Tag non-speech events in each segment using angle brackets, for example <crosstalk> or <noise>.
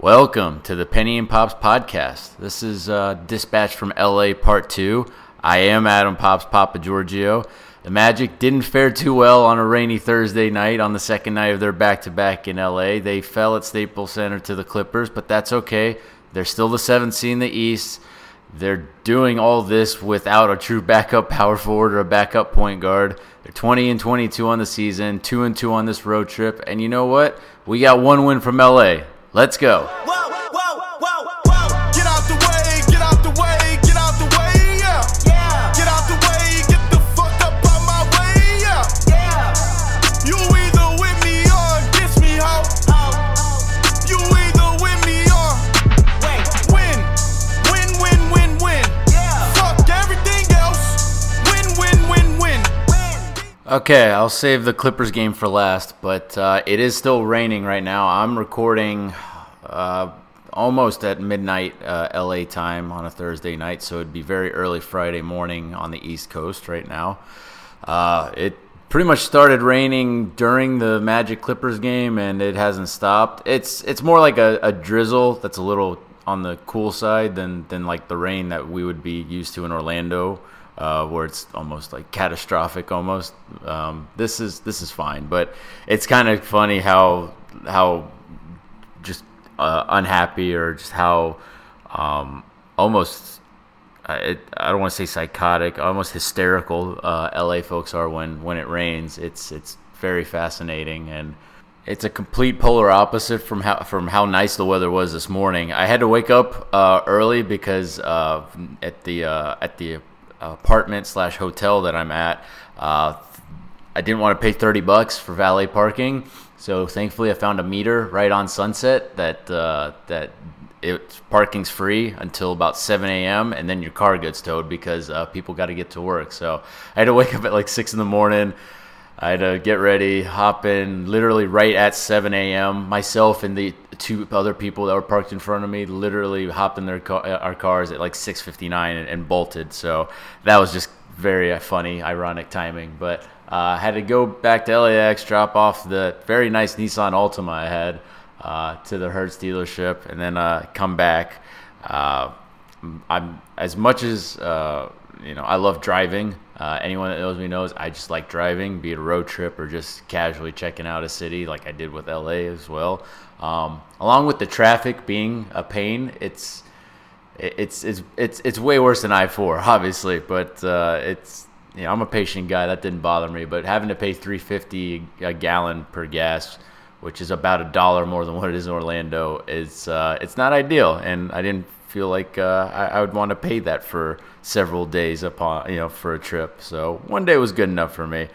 Welcome to the Penny and Pops podcast. This is uh, Dispatch from LA Part 2. I am Adam Pops Papa Giorgio. The Magic didn't fare too well on a rainy Thursday night on the second night of their back to back in LA. They fell at Staples Center to the Clippers, but that's okay. They're still the seventh seed in the East. They're doing all this without a true backup power forward or a backup point guard. They're 20 and 22 on the season, 2 and 2 on this road trip. And you know what? We got one win from LA. Let's go. Whoa, Okay, I'll save the Clippers game for last, but uh, it is still raining right now. I'm recording uh, almost at midnight uh, LA time on a Thursday night, so it'd be very early Friday morning on the East Coast right now. Uh, it pretty much started raining during the Magic Clippers game, and it hasn't stopped. It's it's more like a, a drizzle that's a little on the cool side than than like the rain that we would be used to in Orlando uh, where it's almost like catastrophic almost. Um, this is this is fine, but it's kind of funny how how just uh, unhappy or just how um, almost it, I don't want to say psychotic, almost hysterical uh, LA folks are when when it rains. It's it's very fascinating and. It's a complete polar opposite from how from how nice the weather was this morning. I had to wake up uh, early because uh, at the uh, at the apartment slash hotel that I'm at, uh, I didn't want to pay thirty bucks for valet parking. So thankfully, I found a meter right on Sunset that uh, that it parking's free until about 7 a.m. and then your car gets towed because uh, people got to get to work. So I had to wake up at like six in the morning. I had to get ready, hop in literally right at 7 a.m. Myself and the two other people that were parked in front of me literally hopped in their car, our cars at like 6:59 and, and bolted. So that was just very uh, funny, ironic timing. But uh, I had to go back to LAX, drop off the very nice Nissan Altima I had uh, to the Hertz dealership, and then uh, come back. Uh, I'm as much as uh, you know, I love driving. Uh, anyone that knows me knows I just like driving, be it a road trip or just casually checking out a city, like I did with LA as well. Um, along with the traffic being a pain, it's it's it's it's it's way worse than I four, <laughs> obviously. But uh, it's you know I'm a patient guy. That didn't bother me. But having to pay three fifty a gallon per gas, which is about a dollar more than what it is in Orlando, is uh, it's not ideal. And I didn't feel like uh, I, I would want to pay that for several days upon you know for a trip. So one day was good enough for me.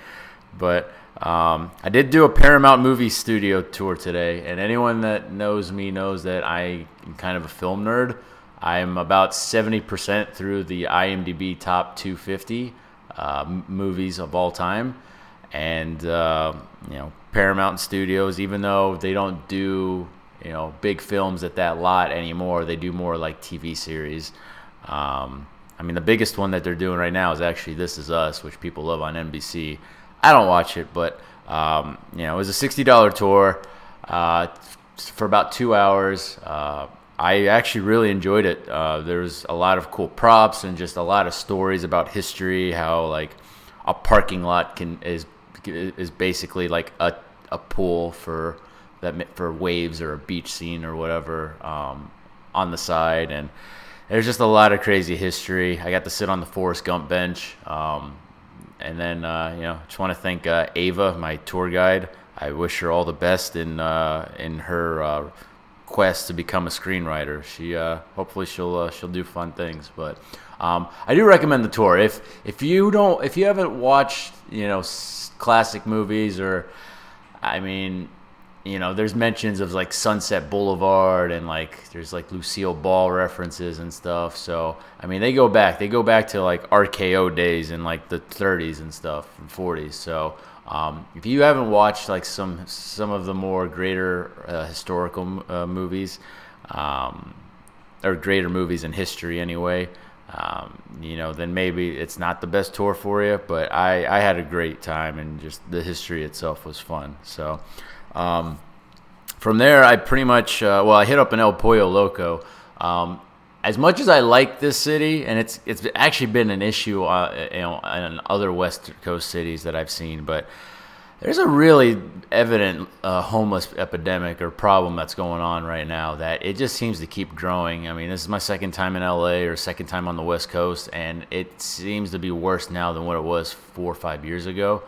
But um, I did do a Paramount movie studio tour today, and anyone that knows me knows that I am kind of a film nerd. I'm about 70% through the IMDb top 250 uh, movies of all time. And, uh, you know, Paramount Studios, even though they don't do, you know, big films at that lot anymore, they do more like TV series. Um, I mean, the biggest one that they're doing right now is actually This Is Us, which people love on NBC. I don't watch it, but, um, you know, it was a $60 tour uh, for about two hours. Uh, I actually really enjoyed it. Uh, there's a lot of cool props and just a lot of stories about history. How like a parking lot can is is basically like a, a pool for that for waves or a beach scene or whatever um, on the side, and there's just a lot of crazy history. I got to sit on the Forrest Gump bench, um, and then uh, you know just want to thank uh, Ava, my tour guide. I wish her all the best in uh, in her uh, quest to become a screenwriter. She uh, hopefully she'll uh, she'll do fun things. But um, I do recommend the tour. If if you don't if you haven't watched you know classic movies or I mean you know there's mentions of like Sunset Boulevard and like there's like Lucille Ball references and stuff. So I mean they go back they go back to like RKO days in like the 30s and stuff and 40s. So um, if you haven't watched like some some of the more greater uh, historical uh, movies, um, or greater movies in history anyway, um, you know, then maybe it's not the best tour for you. But I, I had a great time, and just the history itself was fun. So, um, from there, I pretty much uh, well, I hit up an El Pollo Loco. Um, as much as I like this city, and it's it's actually been an issue, uh, you know, in other West Coast cities that I've seen, but there's a really evident uh, homeless epidemic or problem that's going on right now that it just seems to keep growing. I mean, this is my second time in LA or second time on the West Coast, and it seems to be worse now than what it was four or five years ago.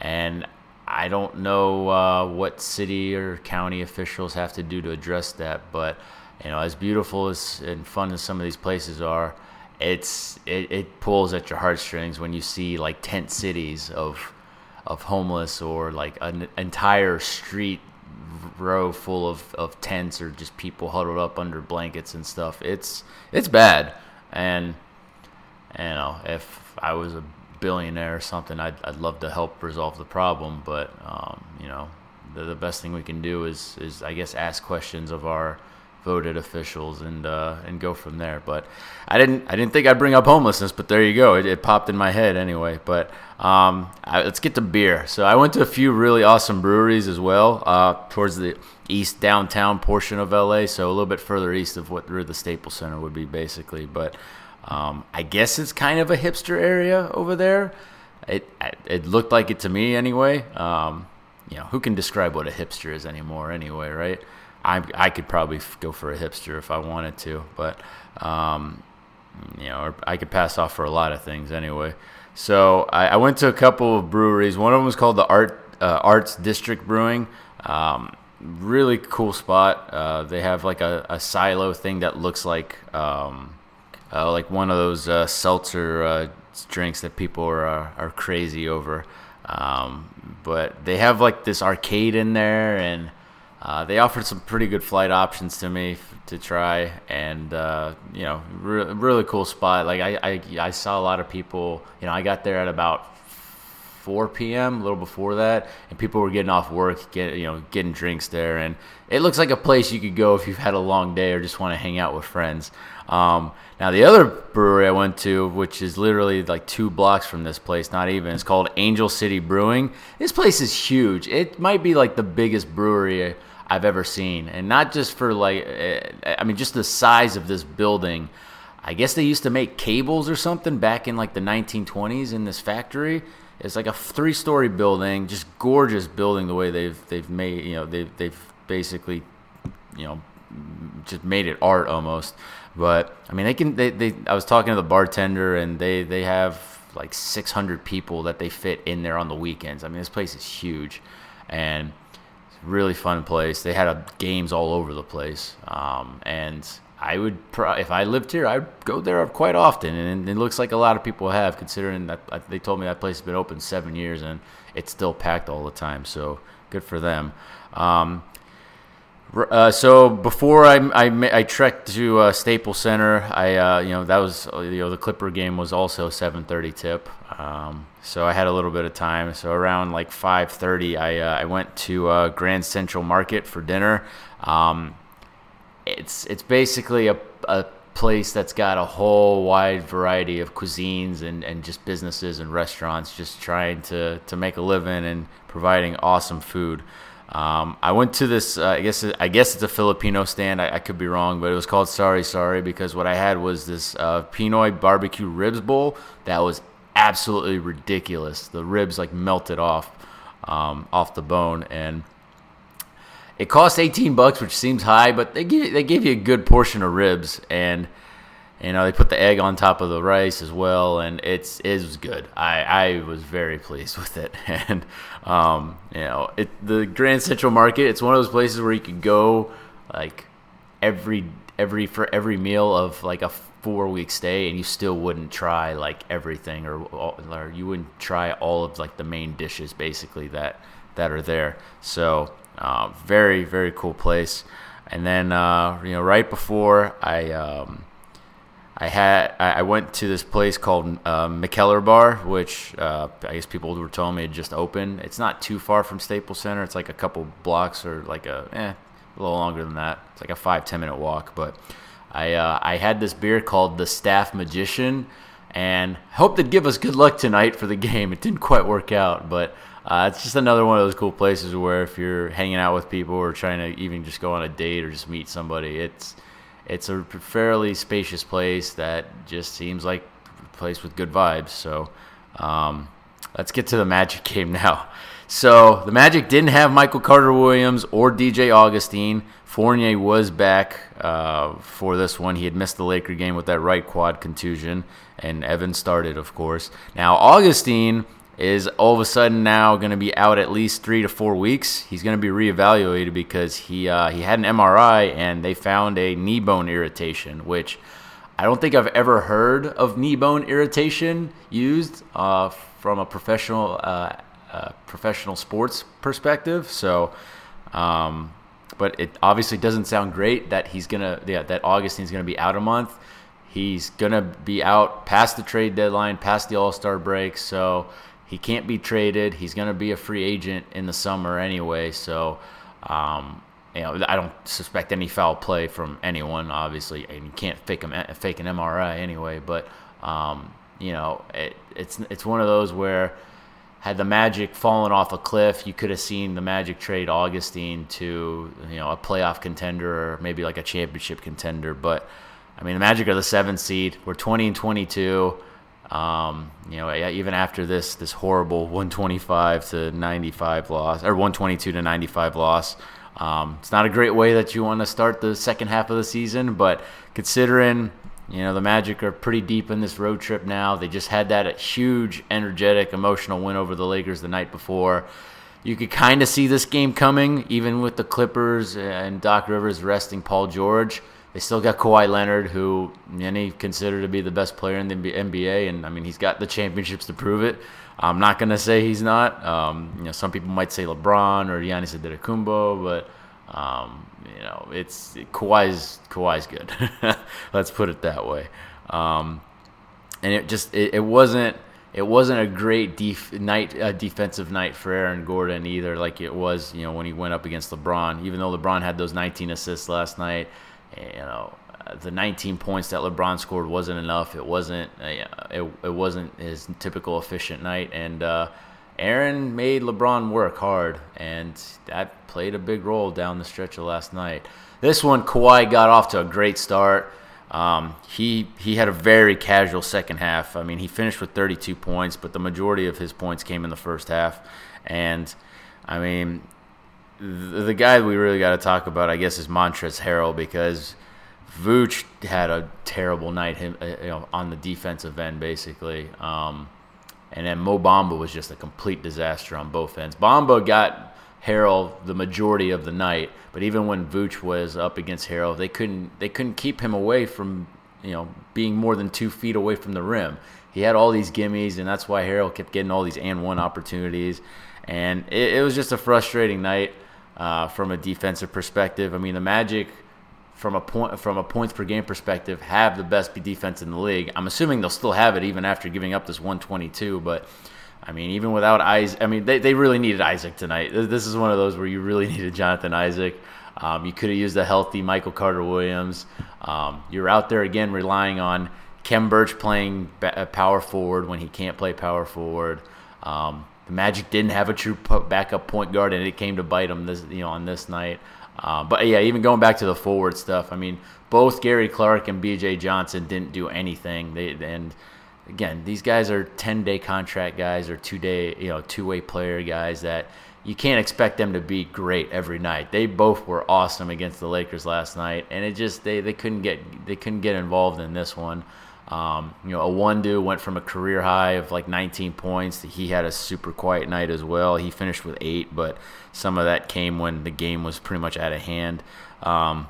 And I don't know uh, what city or county officials have to do to address that, but you know, as beautiful as and fun as some of these places are, it's it, it pulls at your heartstrings when you see like tent cities of of homeless or like an entire street row full of, of tents or just people huddled up under blankets and stuff. It's it's bad, and you know if I was a billionaire or something, I'd, I'd love to help resolve the problem. But um, you know, the, the best thing we can do is is I guess ask questions of our voted officials and uh, and go from there. But I didn't I didn't think I'd bring up homelessness, but there you go. It, it popped in my head anyway. But um, I, let's get to beer. So I went to a few really awesome breweries as well uh, towards the east downtown portion of LA, so a little bit further east of what the Staples Center would be basically. But um, I guess it's kind of a hipster area over there. It it looked like it to me anyway. Um, you know, who can describe what a hipster is anymore anyway, right? I I could probably go for a hipster if I wanted to, but um, you know, I could pass off for a lot of things anyway. So I, I went to a couple of breweries. One of them was called the Art uh, Arts District Brewing. Um, really cool spot. Uh, they have like a, a, silo thing that looks like um, uh, like one of those uh, seltzer uh, drinks that people are are crazy over. Um, but they have like this arcade in there, and uh, they offered some pretty good flight options to me f- to try, and uh, you know, re- really cool spot. Like I, I, I saw a lot of people. You know, I got there at about 4 p.m. a little before that, and people were getting off work, get you know, getting drinks there, and it looks like a place you could go if you've had a long day or just want to hang out with friends. Um, now the other brewery I went to, which is literally like two blocks from this place, not even, it's called Angel City Brewing. This place is huge. It might be like the biggest brewery I've ever seen, and not just for like, eh, I mean, just the size of this building. I guess they used to make cables or something back in like the 1920s in this factory it's like a three-story building, just gorgeous building. The way they've they've made you know they've they've basically you know just made it art almost. But I mean, they can. They, they I was talking to the bartender, and they they have like 600 people that they fit in there on the weekends. I mean, this place is huge, and it's a really fun place. They had a, games all over the place, um, and I would, if I lived here, I'd go there quite often, and it looks like a lot of people have, considering that uh, they told me that place has been open seven years and it's still packed all the time. So good for them. Um, uh, so before I, I, I trekked to uh, Staples Center, I uh, you know that was you know the Clipper game was also 7:30 tip, um, so I had a little bit of time. So around like 5:30, I uh, I went to uh, Grand Central Market for dinner. Um, it's it's basically a, a place that's got a whole wide variety of cuisines and, and just businesses and restaurants just trying to, to make a living and providing awesome food. Um, I went to this. Uh, I guess I guess it's a Filipino stand. I, I, could be wrong, but it was called Sari Sari because what I had was this uh, Pinoy barbecue ribs bowl that was absolutely ridiculous. The ribs like melted off um, off the bone, and it costs 18 bucks, which seems high, but they give they gave you a good portion of ribs, and you know they put the egg on top of the rice as well, and it's it was good. I I was very pleased <laughs> with it, and um, you know it the Grand Central Market. It's one of those places where you could go like every every for every meal of like a four week stay and you still wouldn't try like everything or, or you wouldn't try all of like the main dishes basically that that are there so uh, very very cool place. And then uh, you know right before I um, I had I went to this place called uh, Mikkeller Bar, which uh, I guess people were telling me had just opened. It's not too far from Staples Center. It's like a couple blocks or like a eh, a little longer than that. It's like a five ten minute walk. But I uh, I had this beer called the Staff Magician, and hoped it'd give us good luck tonight for the <laughs> game. It didn't quite work out, but uh, it's just another one of those cool places where if you're hanging out with people or trying to even just go on a date or just meet somebody, it's it's a fairly spacious place that just seems like a place with good vibes. So um, let's get to the Magic <laughs> game now. So the Magic didn't have Michael Carter Williams or DJ Augustin. Fournier was back uh, for this one. He had missed the Laker game with that right quad contusion, and Evan started, of course. Now Augustin is all of a sudden now going to be out at least three to four weeks. He's going to be reevaluated because he uh, he had an MRI and they found a knee bone irritation, which I don't think I've ever heard of knee bone irritation used uh, from a professional uh, uh professional sports perspective. So. Um, but it obviously doesn't sound great that he's gonna yeah that Augustin's gonna be out a month. He's gonna be out past the trade deadline, past the All Star break. So he can't be traded. He's going to be a free agent in the summer anyway. So, um, you know, I don't suspect any foul play from anyone, obviously, and you can't fake him fake an MRI anyway. But um, you know, it, it's it's one of those where had the Magic fallen off a cliff, you could have seen the Magic trade Augustin to you know a playoff contender or maybe like a championship contender. But I mean, the Magic are the seventh seed. We're 20 and 22. Um, you know, even after this this horrible 125 to 95 loss or 122 to 95 loss, um, it's not a great way that you want to start the second half of the season. But considering you know the Magic are pretty deep in this road trip now, they just had that huge, energetic, emotional win over the Lakers the night before. You could kind of see this game coming, even with the Clippers and Doc Rivers resting Paul George. They still got Kawhi Leonard, who many consider to be the best player in the NBA, and I mean he's got the championships to prove it. I'm not gonna say he's not. Um, you know, some people might say LeBron or Giannis Antetokounmpo, but um, you know, it's Kawhi's Kawhi's good. <laughs> Let's put it that way. Um, and it just it, it, wasn't it wasn't a great def- night defensive night for Aaron Gordon either, like it was you know when he went up against LeBron. Even though LeBron had those 19 assists last night you know, the 19 points that LeBron scored wasn't enough. It wasn't uh, it, it wasn't his typical efficient night, and uh, Aaron made LeBron work hard, and that played a big role down the stretch of last night. This one, Kawhi got off to a great start. Um, he he had a very casual second half. I mean, he finished with 32 points, but the majority of his points came in the first half, and I mean, the guy we really got to talk about, I guess, is Montrezl Harrell because Vooch had a terrible night him, uh, you know, on the defensive end, basically. Um, and then Mo Bamba was just a complete disaster on both ends. Bamba got Harrell the majority of the night, but even when Vooch was up against Harrell, they couldn't they couldn't keep him away from you know being more than two feet away from the rim. He had all these gimmies, and that's why Harrell kept getting all these and one opportunities. And it, it was just a frustrating night uh, from a defensive perspective. I mean, the Magic, from a point from a points per game perspective, have the best defense in the league. I'm assuming they'll still have it even after giving up this 122. But I mean, even without Isaac, I mean, they, they really needed Isaac tonight. This is one of those where you really <laughs> needed Jonathan Isaac. Um, you could have used a healthy Michael Carter Williams. Um, you're out there again relying on Khem Birch playing power forward when he can't play power forward. Um, the Magic didn't have a true backup point guard, and it came to bite them this, you know, on this night. Uh, but yeah, even going back to the forward stuff, I mean, both Gary Clark and B.J. Johnson didn't do anything. They and again, these guys are ten day contract guys or two day, you know, two way player guys that you can't expect them to be great every night. They both were awesome against the Lakers last night, and it just they, they couldn't get they couldn't get involved in this one. Um, you know, Iwundu went from a career high of like 19 points. He had a super quiet night as well. He finished with eight, but some of that came when the game was pretty much out of hand. Um,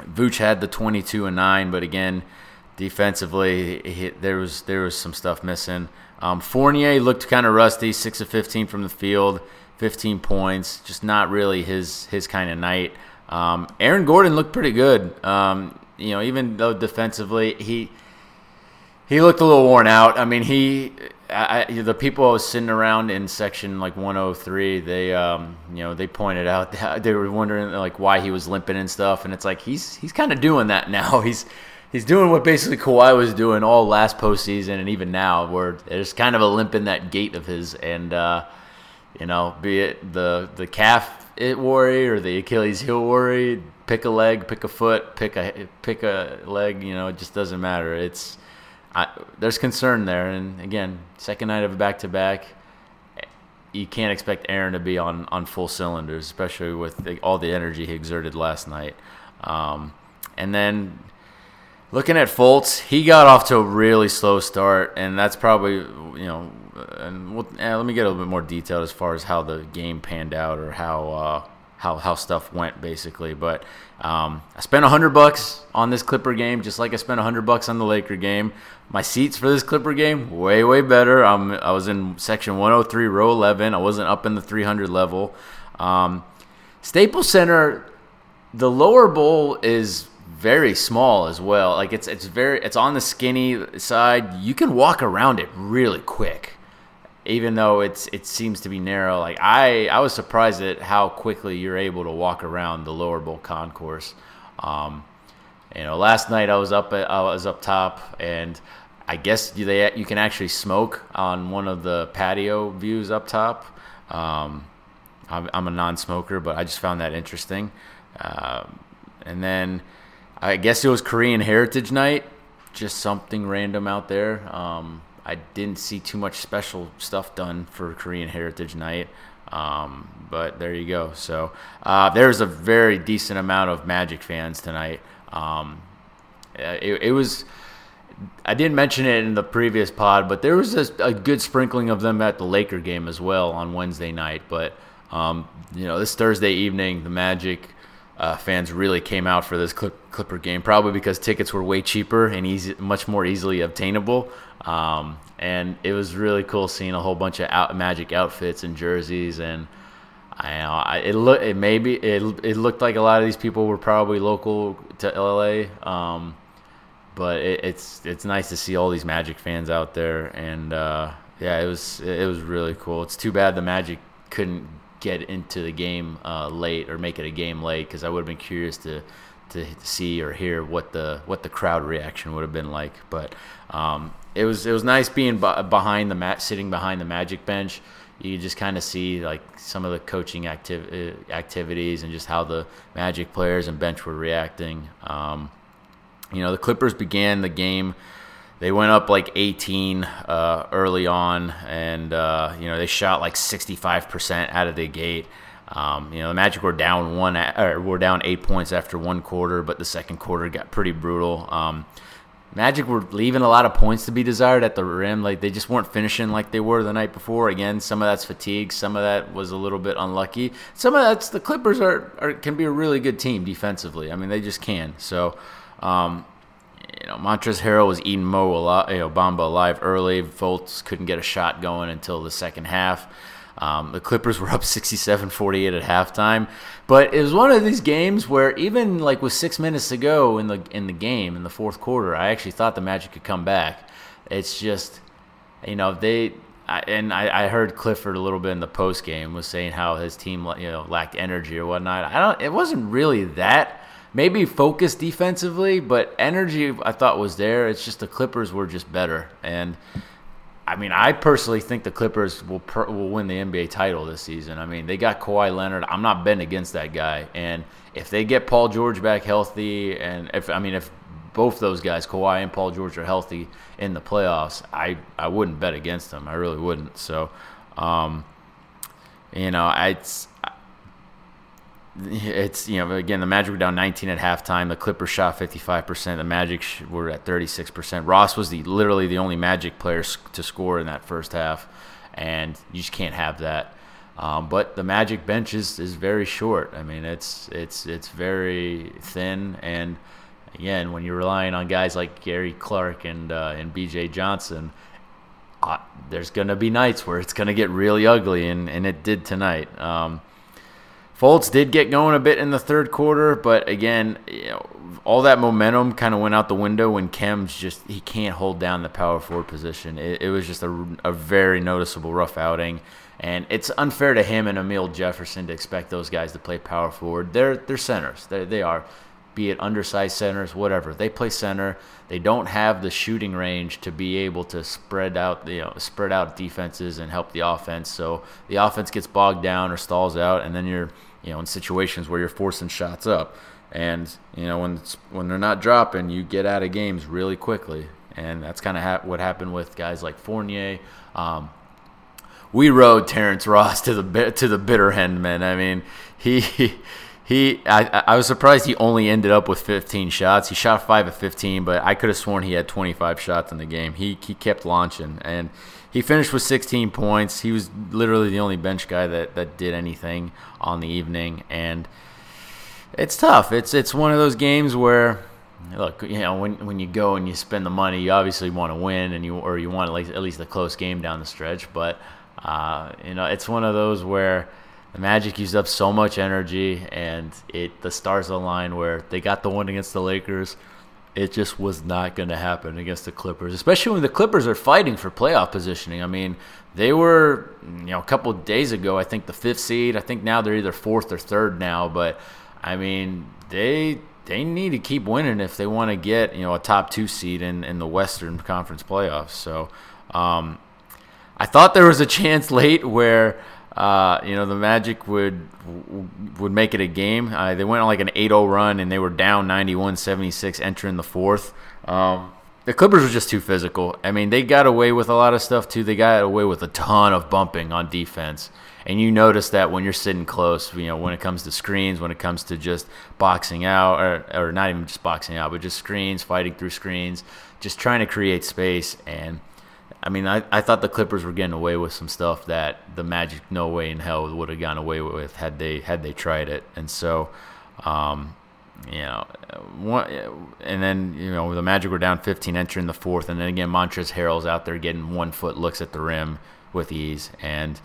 Vooch had the 22 and nine, but again, defensively, he, there was there was some stuff missing. Um, Fournier looked kind of rusty, six of 15 from the field, 15 points, just not really his his kind of night. Um, Aaron Gordon looked pretty good. Um, you know, even though defensively he he looked a little worn out. I mean, he, I, the people I was sitting around in section like 103, they, um, you know, they pointed out that they were wondering like why he was limping and stuff, and it's like he's he's kind of doing that now. <laughs> He's he's doing what basically Kawhi was doing all last postseason and even now, where there's kind of a limp in that gait of his, and uh, you know, be it the the calf it worry or the Achilles heel worry, pick a leg, pick a foot, pick a pick a leg. You know, it just doesn't matter. It's I, there's concern there, and again, second night of a back to back, you can't expect Aaron to be on on full cylinders, especially with the, all the energy he exerted last night. Um, and then looking at Fultz, he got off to a really slow start, and that's probably you know. And we'll, eh, let me get a little bit more detailed as far as how the game panned out or how uh, how how stuff went basically. But um, I spent a hundred bucks on this Clipper game, just like I spent a hundred bucks on the Laker game. My seats for this Clipper game way way better. Um, I was in section 103, row 11. I wasn't up in the 300 level. Um, Staples Center, the lower bowl is very small as well. Like it's it's very it's on the skinny side. You can walk around it really quick, even though it's it seems to be narrow. Like I I was surprised at how quickly you're able to walk around the lower bowl concourse. Um, you know, last night I was up at, I was up top, and I guess they you can actually smoke on one of the patio views up top. Um, I'm, I'm, a non-smoker, but I just found that interesting. Uh, and then I guess it was Korean Heritage Night, just something random out there. Um, I didn't see too much special stuff done for Korean Heritage Night, um, but there you go. So uh, there's a very decent amount of Magic fans tonight. Um, it, it, was. I didn't mention it in the previous pod, but there was a, a, good sprinkling of them at the Laker game as well on Wednesday night. But um, you know, this Thursday evening, the Magic uh, fans really came out for this Clipper game, probably because tickets were way cheaper and easy, much more easily obtainable. Um, and it was really cool seeing a whole bunch of out, Magic outfits and jerseys, and I know it looked it maybe it it looked like a lot of these people were probably local to LA. Um, but it, it's it's nice to see all these Magic fans out there, and uh, yeah, it was it was really cool. It's too bad the Magic couldn't get into the game uh, late or make it a game late because I would have been curious to to see or hear what the what the crowd reaction would have been like. But um, it was it was nice being behind the mat, sitting behind the Magic bench. You just kind of see like some of the coaching activ- uh, activities and just how the Magic players and bench were reacting. Um, you know, the Clippers began the game they went up like 18 uh, early on, and uh, you know they shot like 65% out of the gate. Um, you know the Magic were down one, or were down eight points after one quarter, but the second quarter got pretty brutal. Um, Magic were leaving a lot of points to be desired at the rim. Like they just weren't finishing like they were the night before. Again, some of that's fatigue. Some of that was a little bit unlucky. Some of that's the Clippers are, are can be a really good team defensively. I mean, they just can. So. Um, you know, Montrezl Harrell was eating Mo alive, you know, Bamba alive early. Fultz couldn't get a shot going until the second half. Um, the Clippers were up <laughs> 67-48 at halftime, but it was one of these games where even like with six minutes to go in the in the game in the fourth quarter, I actually thought the Magic could come back. It's just, you know, they I, and I, I, heard Clifford a little bit in the post game was saying how his team you know lacked energy or whatnot. I don't. It wasn't really that maybe focus defensively, but energy I thought was there. It's just the Clippers were just better, and I mean, I personally think the Clippers will per, will win the NBA title this season. I mean, they got Kawhi Leonard. I'm not betting against that guy, and if they get Paul George back healthy, and if I mean if both those guys, Kawhi and Paul George, are healthy in the playoffs, I I wouldn't bet against them. I really wouldn't. So. Um, you know, it's it's you know again the Magic were down 19 at halftime. The Clippers shot 55 percent. The Magic were at 36 percent. Ross was the literally the only Magic player to score in that first half, and you just can't have that. Um, but the Magic bench is, is very short. I mean it's it's it's very thin, and again when you're relying on guys like Gary Clark and uh, and B.J. Johnson. Uh, there's gonna be nights where it's gonna get really ugly, and, and it did tonight. Um, Fultz did get going a bit in the third quarter, but again, you know, all that momentum kind of went out the window when Khem's just he can't hold down the power forward position. It, it was just a, a, very noticeable rough outing, and it's unfair to him and Amile Jefferson to expect those guys to play power forward. They're they're centers. They they are. be it undersized centers, whatever. They play center. They don't have the shooting range to be able to spread out, you know, spread out defenses and help the offense. So the offense gets bogged down or stalls out, and then you're, you know, in situations where you're forcing shots up. And you know when when they're not dropping, you get out of games really quickly, and that's kind of ha- what happened with guys like Fournier. Um, we rode Terrence Ross to the to the bitter end, man. I mean, he he. I, I was surprised he only ended up with 15 shots. He shot five of 15, but I could have sworn he had 25 shots in the game. He he kept launching, and he finished with 16 points. He was literally the only bench guy that that did anything on the evening, and it's tough. It's it's one of those games where look, you know, when when you go and you spend the money, you obviously want to win, and you or you want at least, at least a close game down the stretch. But uh, you know, it's one of those where the Magic used up so much energy, and it the stars align where they got the one against the Lakers. It just was not going to happen against the Clippers, especially when the Clippers are fighting for playoff positioning. I mean, they were, you know, a couple days ago, I think the fifth seed. I think now they're either fourth or third now, but I mean, they they need to keep winning if they want to get you know a top two seed in, in the Western Conference playoffs. So um, I thought there was a chance late where uh, you know the Magic would would make it a game. Uh, they went on like an 8-0 run and they were down 91-76 entering the fourth. Um, the Clippers were just too physical. I mean, they got away with a lot of stuff too. They got away with a ton of bumping on defense. And you notice that when you're sitting close, you know, when it comes to screens, when it comes to just boxing out, or, or not even just boxing out, but just screens, fighting through screens, just trying to create space. And I mean, I, I thought the Clippers were getting away with some stuff that the Magic no way in hell would have gone away with had they had they tried it. And so, um, you know, one, and then you know the Magic were down 15 entering the fourth, and then again Montrezl Harrell's out there getting one foot looks at the rim with ease, and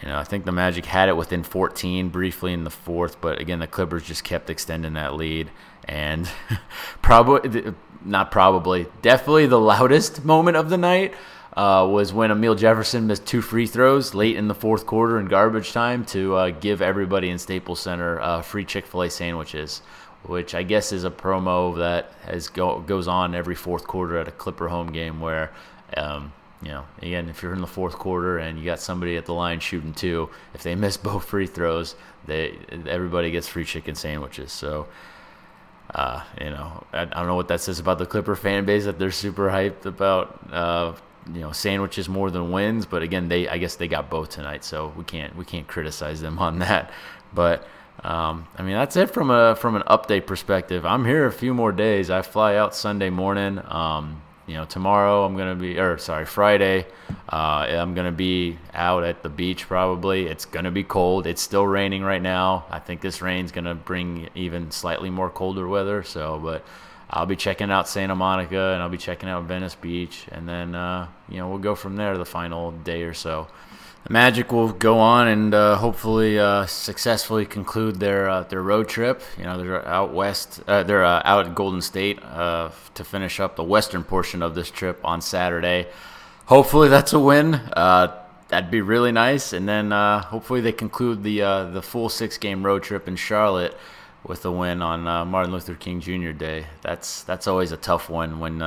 you know, I think the Magic had it within 14 briefly in the fourth, but again, the Clippers just kept extending that lead. And <laughs> probably, not probably, definitely the loudest <laughs> moment of the night uh, was when Amile Jefferson missed two free throws late in the fourth quarter in garbage time to uh, give everybody in Staples Center uh, free Chick fil A sandwiches, which I guess is a promo that has go, goes on every fourth quarter at a Clipper home game where. Um, you know, again, if you're in the fourth quarter and you got somebody at the line shooting two, if they miss <laughs> both free throws, they everybody gets free chicken sandwiches. So, uh, you know, I, I, don't know what that says about the Clipper fan base that they're super hyped about, uh, you know, sandwiches more than wins. But again, they I guess they got both tonight, so we can't we can't criticize them on <laughs> that. But um, I mean, that's it from a from an update perspective. I'm here a few more days. I fly out Sunday morning. Um, you know, tomorrow I'm gonna be, or sorry, Friday, uh, I'm gonna be out at the beach. Probably it's gonna be cold. It's still raining right now. I think this rain's gonna bring even slightly more colder weather. So, but I'll be checking out Santa Monica and I'll be checking out Venice Beach, and then uh, you know we'll go from there the final day or so the Magic will go on and uh, hopefully uh, successfully conclude their uh, their road trip. You know, they're out west. Uh, they're uh, out at Golden State to finish up the western portion of this trip on Saturday. Hopefully, that's a win. that'd be really nice. And then hopefully they conclude the the full six game road trip in Charlotte with a win on Martin Luther King Jr. Day. That's that's always a tough one when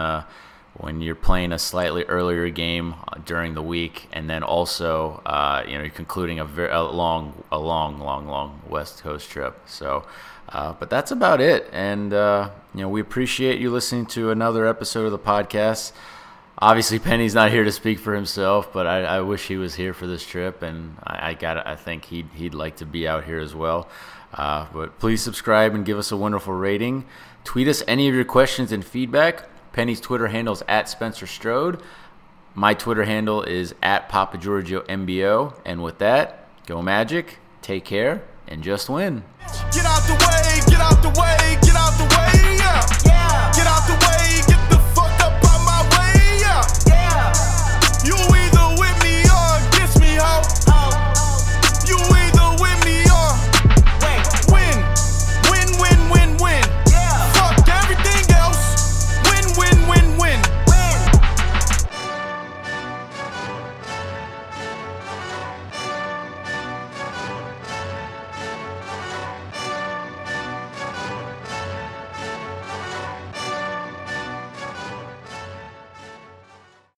when you're playing a slightly earlier game during the week, and then also uh, you know you're concluding a very a long, a long, long, long West Coast trip. So, uh, but that's about it. And uh, you know we appreciate you listening to another episode of the podcast. Obviously, Penny's not here to speak for himself, but I, I wish he was here for this trip, and I, I got I think he'd he'd like to be out here as well. Uh, but please subscribe and give us a wonderful rating. Tweet us any of your questions and feedback Penny's Twitter handle is at Spencer Strode. My Twitter handle is at Papa Giorgio MBO. And with that, go Magic, take care, and just win. Get out the way, get out the way, get out the way, yeah. yeah. Get out the way,